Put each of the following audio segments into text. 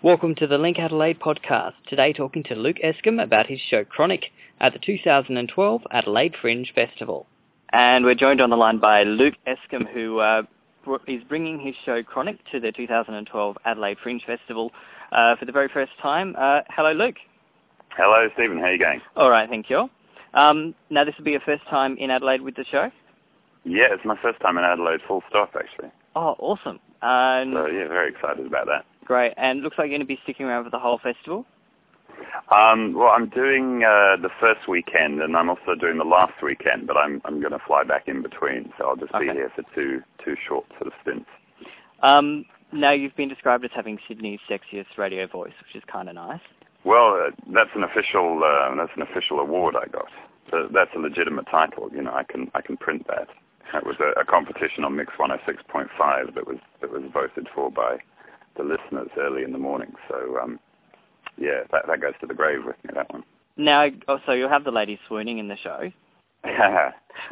Welcome to the Link Adelaide podcast. Today talking to Luke Escombe about his show Chronic at the 2012 Adelaide Fringe Festival. And we're joined on the line by Luke Escombe who uh, is bringing his show Chronic to the 2012 Adelaide Fringe Festival uh, for the very first time. Uh, hello Luke. Hello Stephen, how are you going? All right, thank you. Um, now this will be your first time in Adelaide with the show? Yeah, it's my first time in Adelaide full stop actually. Oh, awesome. Um, so yeah, very excited about that. Great. And looks like you're going to be sticking around for the whole festival? Um, well, I'm doing uh, the first weekend, and I'm also doing the last weekend, but I'm I'm going to fly back in between, so I'll just okay. be here for two two short sort of stints. Um, now you've been described as having Sydney's sexiest radio voice, which is kind of nice. Well, uh, that's an official uh, that's an official award I got. So that's a legitimate title. You know, I can I can print that. It was a, a competition on Mix 106.5 that was that was voted for by the listeners early in the morning. So um, yeah, that that goes to the grave with me. That one. Now, oh, so you'll have the ladies swooning in the show.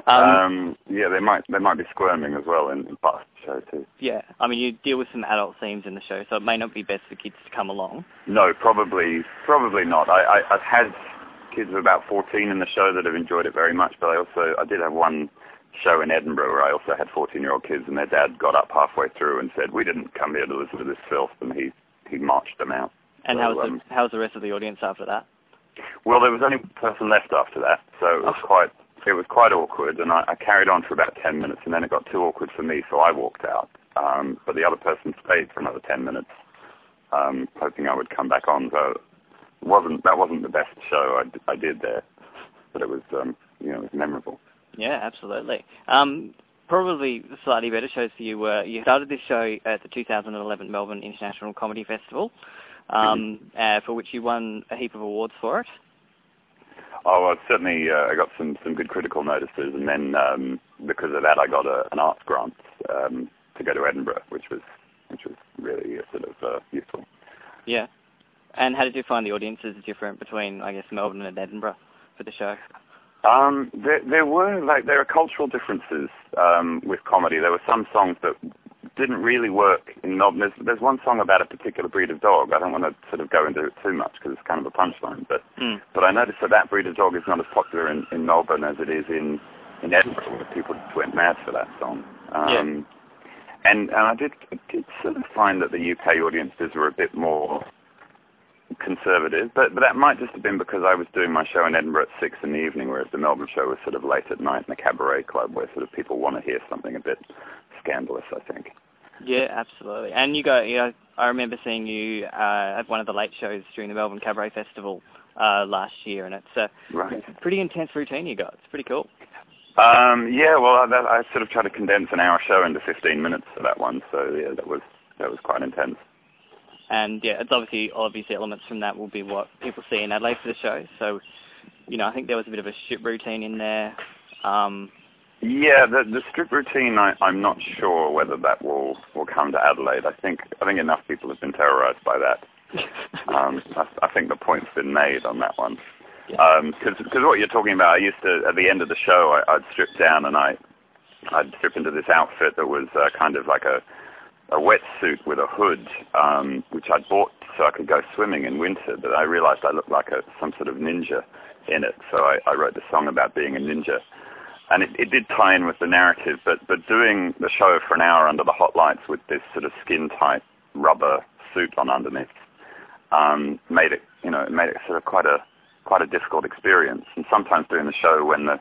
um, um, yeah, they might they might be squirming as well in, in past the show too. Yeah, I mean you deal with some adult themes in the show, so it may not be best for kids to come along. No, probably probably not. I, I I've had kids of about 14 in the show that have enjoyed it very much, but I also I did have one show in Edinburgh where I also had 14-year-old kids, and their dad got up halfway through and said, "We didn't come here to listen to this filth," and he he marched them out. And so, how was um, the how was the rest of the audience after that? Well, there was only one person left after that, so it was Oh. quite it was quite awkward, and I, I carried on for about 10 minutes, and then it got too awkward for me, so I walked out. Um, but the other person stayed for another 10 minutes, um, hoping I would come back on. So wasn't that wasn't the best show I, d- I did there, but it was um, you know it was memorable. Yeah, absolutely. Um, probably slightly better shows for you were you started this show at the 2011 Melbourne International Comedy Festival, um, uh, for which you won a heap of awards for it. Oh, well, certainly uh, I got some some good critical notices, and then um, because of that, I got a, an arts grant um, to go to Edinburgh, which was which was really uh, sort of uh, useful. Yeah. And how did you find the audiences different between, I guess, Melbourne and Edinburgh for the show? Um, there, there were like there are cultural differences um, with comedy. There were some songs that didn't really work in Melbourne. There's, there's one song about a particular breed of dog. I don't want to sort of go into it too much because it's kind of a punchline. But Mm. but I noticed that that breed of dog is not as popular in, in Melbourne as it is in in Edinburgh, where people just went mad for that song. Um, And and I did I did sort of find that the UK audiences were a bit more conservative, but but that might just have been because I was doing my show in Edinburgh at six in the evening, whereas the Melbourne show was sort of late at night in a cabaret club where sort of people want to hear something a bit scandalous. I think. Yeah, absolutely. And you go, you know, I remember seeing you uh, at one of the late shows during the Melbourne Cabaret Festival uh, last year, and it's a Right. pretty intense routine you got. It's pretty cool. Um, yeah, well, I, that, I sort of tried to condense an hour show into 15 minutes for that one, so yeah, that was that was quite intense. And yeah, it's obviously obvious elements from that will be what people see in Adelaide for the show. So, you know, I think there was a bit of a strip routine in there. Um, Yeah, the the strip routine, I, I'm not sure whether that will will come to Adelaide. I think I think enough people have been terrorised by that. Um, I, I think the point's been made on that one. Yeah. Because what you're talking about, I used to at the end of the show, I, I'd strip down and I I'd strip into this outfit that was uh, kind of like a a wetsuit with a hood, um, which I'd bought so I could go swimming in winter. But I realised I looked like a some sort of ninja in it, so I, I wrote the song about being a ninja. And it, it did tie in with the narrative, but but doing the show for an hour under the hot lights with this sort of skin tight rubber suit on underneath um, made it you know made it sort of quite a quite a difficult experience. And sometimes doing the show when the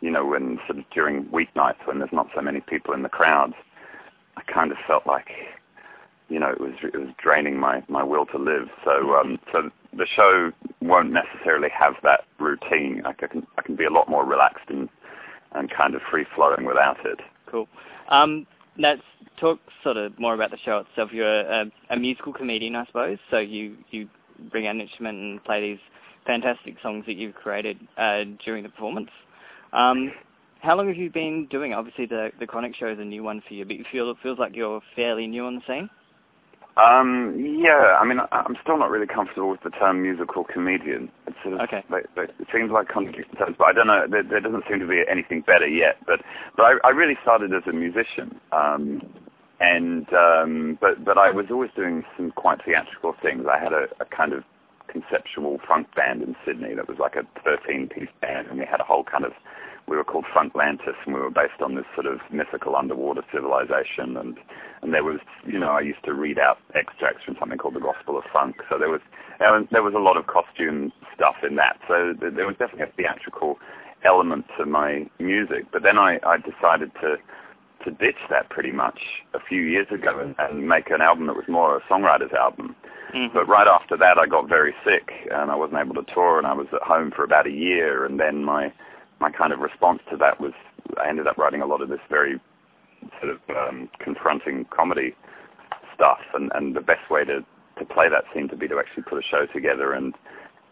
you know when sort of during weeknights when there's not so many people in the crowds, I kind of felt like you know it was it was draining my my will to live. So um, so the show won't necessarily have that routine. I can I can be a lot more relaxed and and kind of free flowing without it. cool. Um, let's talk sort of more about the show itself. You're a, a musical comedian, I suppose. So you you bring out an instrument and play these fantastic songs that you've created uh, during the performance. Um, how long have you been doing? Obviously, the the Chronic show is a new one for you, but you feel it feels like you're fairly new on the scene. Um, yeah, I mean, I'm still not really comfortable with the term musical comedian. It's sort of, Okay. like, like, it seems like contradicting terms, but I don't know. There, there doesn't seem to be anything better yet. But but I, I really started as a musician, um, and um, but but I was always doing some quite theatrical things. I had a, a kind of conceptual funk band in Sydney that was like a 13-piece band, and we had a whole kind of we were called Funklantis, and we were based on this sort of mythical underwater civilization. And and there was, you know, I used to read out extracts from something called the Gospel of Funk. So there was there was a lot of costume stuff in that. So there was definitely a theatrical element to my music. But then I, I decided to to ditch that pretty much a few years ago and, and make an album that was more a songwriter's album. Mm-hmm. But right after that, I got very sick and I wasn't able to tour, and I was at home for about a year. And then my my kind of response to that was I ended up writing a lot of this very sort of um, confronting comedy stuff, and, and the best way to, to play that seemed to be to actually put a show together and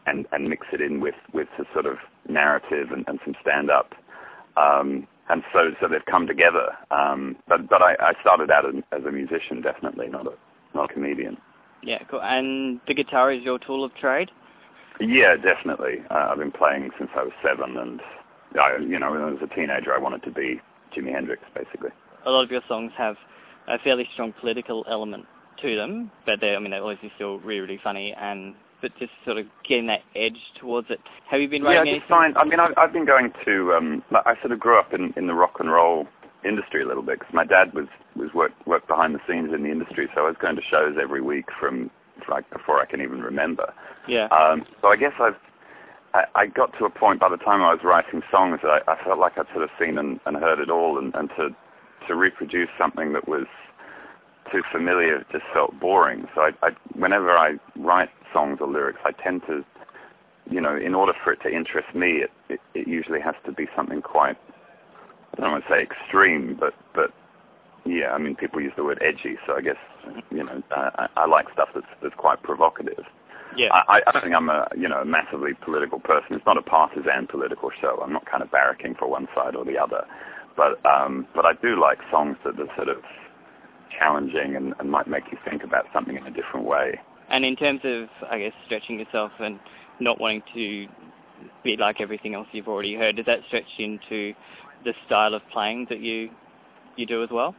and, and mix it in with with a sort of narrative and, and some stand up. Um, and so so they've come together. Um, but but I, I started out as, as a musician, definitely not a not a comedian. Yeah, cool. And the guitar is your tool of trade. Yeah, definitely. Uh, I've been playing since I was seven, and I, you know, when I was a teenager, I wanted to be Jimi Hendrix, basically. A lot of your songs have a fairly strong political element to them, but they, I mean, they're obviously still really, really funny, and but just sort of getting that edge towards it. Have you been writing yeah, anything? Yeah, fine. I mean, I've, I've been going to. Um, I sort of grew up in, in the rock and roll industry a little bit because my dad was was work worked behind the scenes in the industry, so I was going to shows every week from like before I can even remember. Yeah. Um, so I guess I've I, I got to a point by the time I was writing songs that I, I felt like I'd sort of seen and, and heard it all, and, and to to reproduce something that was too familiar just felt boring. So I, I, whenever I write songs or lyrics, I tend to, you know, in order for it to interest me, it, it, it usually has to be something quite, I don't want to say extreme, but but yeah, I mean people use the word edgy, so I guess you know I, I like stuff that's that's quite provocative. Yeah. I, I don't think I'm a you know a massively political person. It's not a partisan political show. I'm not kind of barracking for one side or the other, but um, but I do like songs that are sort of challenging and, and might make you think about something in a different way. And in terms of I guess stretching yourself and not wanting to be like everything else you've already heard, does that stretch into the style of playing that you you do as well?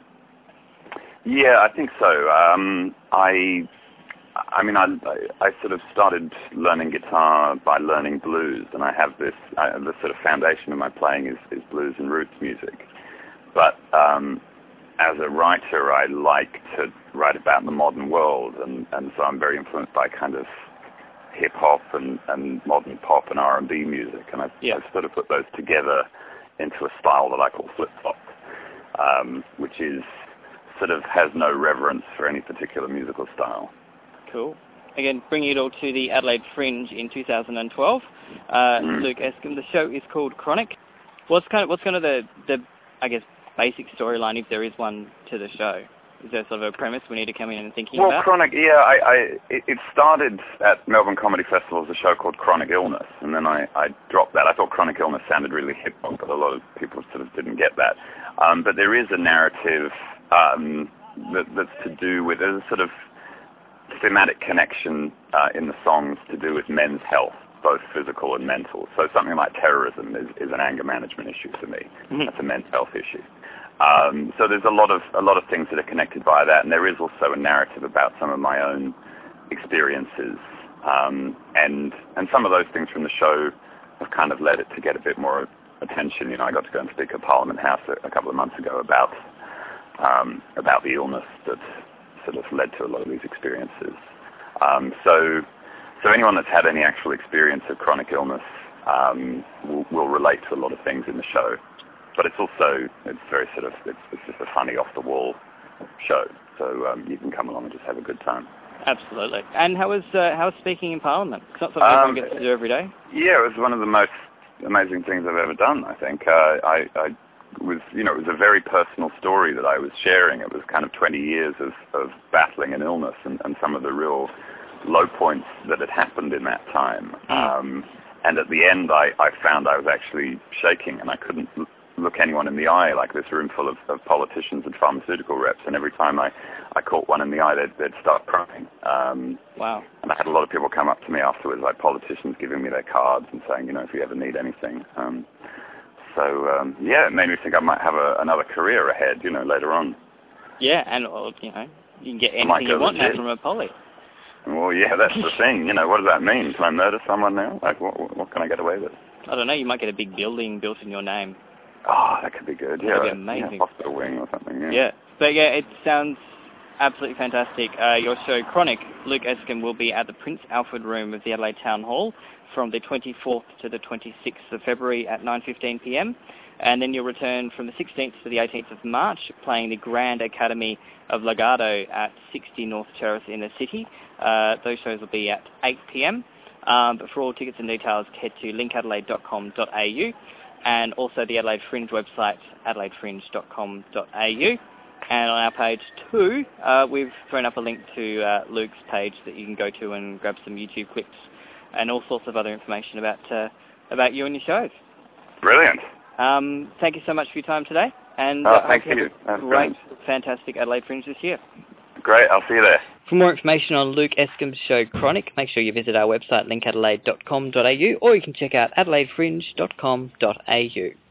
Yeah, I think so. Um, I I mean, I, I sort of started learning guitar by learning blues, and I have this, the sort of foundation of my playing is, is blues and roots music. But um, as a writer, I like to write about the modern world, and, and so I'm very influenced by kind of hip hop and, and modern pop and R&B music, and I've, yeah. I've sort of put those together into a style that I call flip flop, um, which is sort of has no reverence for any particular musical style. Cool. Again, bringing it all to the Adelaide Fringe in 2012. Uh, Mm. Luke Escombe, the show is called Chronic. What's kind of what's kind of the, the I guess basic storyline if there is one to the show? Is there sort of a premise we need to come in and thinking Well, about? chronic, yeah, I, I it, it started at Melbourne Comedy Festival as a show called Chronic Illness, and then I, I dropped that. I thought Chronic Illness sounded really hip hop, but a lot of people sort of didn't get that. Um, but there is a narrative um, that, that's to do with there's a sort of thematic connection uh, in the songs to do with men's health, both physical and mental. So something like terrorism is, is an anger management issue for me. Mhm. That's a men's health issue. Um, so there's a lot of a lot of things that are connected by that, and there is also a narrative about some of my own experiences, um, and and some of those things from the show have kind of led it to get a bit more attention. You know, I got to go and speak at Parliament House a, a couple of months ago about um, about the illness that sort of led to a lot of these experiences. Um, so so anyone that's had any actual experience of chronic illness um, will, will relate to a lot of things in the show but it's also it's very sort of it's, it's just a funny off the wall show. So um, you can come along and just have a good time. Absolutely. And how was uh, how was speaking in Parliament? It's not something Um, everyone gets to do every day. Yeah, it was one of the most amazing things I've ever done. I think uh, I, I was you know it was a very personal story that I was sharing. It was kind of 20 years of, of battling an illness and, and some of the real low points that had happened in that time. Um, and at the end, I, I found I was actually shaking and I couldn't l- look anyone in the eye, like this room full of, of politicians and pharmaceutical reps. And every time I, I caught one in the eye, they'd, they'd start crying. Um, Wow. and I had a lot of people come up to me afterwards, like politicians giving me their cards and saying, you know, if you ever need anything. Um, so, um, yeah, it made me think I might have a, another career ahead, you know, later on. Yeah, and or, you know, you can get anything you want now from a poly. Well, yeah, that's the thing. You know, what does that mean? Can I murder someone now? Like, what, what- can I get away with? I don't know. You might get a big building built in your name. Oh, that could be good. Yeah, That'd be amazing. Yeah, hospital wing or something. Yeah. Yeah. But yeah, it sounds absolutely fantastic. Uh, your show, Chronic, Luke Escombe will be at the Prince Alfred Room of the Adelaide Town Hall from the 24th to the 26th of February at 9.15pm. And then you'll return from the 16th to the 18th of March playing the Grand Academy of Legato at 60 North Terrace in the city. Uh, those shows will be at 8pm. Um, but for all tickets and details, head to linkadelaide.com.au and also the Adelaide Fringe website, adelaidefringe.com.au. And on our page two, uh, we've thrown up a link to uh, Luke's page that you can go to and grab some YouTube clips and all sorts of other information about uh, about you and your shows. Brilliant. Um, thank you so much for your time today, and Oh, uh, thank you you. have a great, brilliant. fantastic Adelaide Fringe this year. Great. I'll see you there. For more information on Luke Escombe's show Chronic, make sure you visit our website linkadelaide.com.au or you can check out adelaidefringe.com.au.